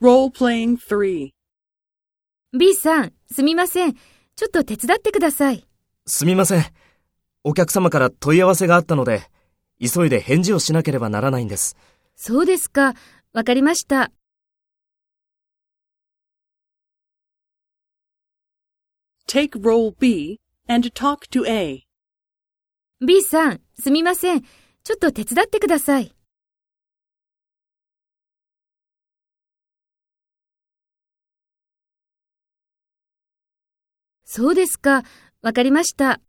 Role-playing 3. B さん、すみません。ちょっと手伝ってください。すみません。お客様から問い合わせがあったので、急いで返事をしなければならないんです。そうですか。わかりました。Take role B and talk to A. B さん、すみません。ちょっと手伝ってください。そうですか。わかりました。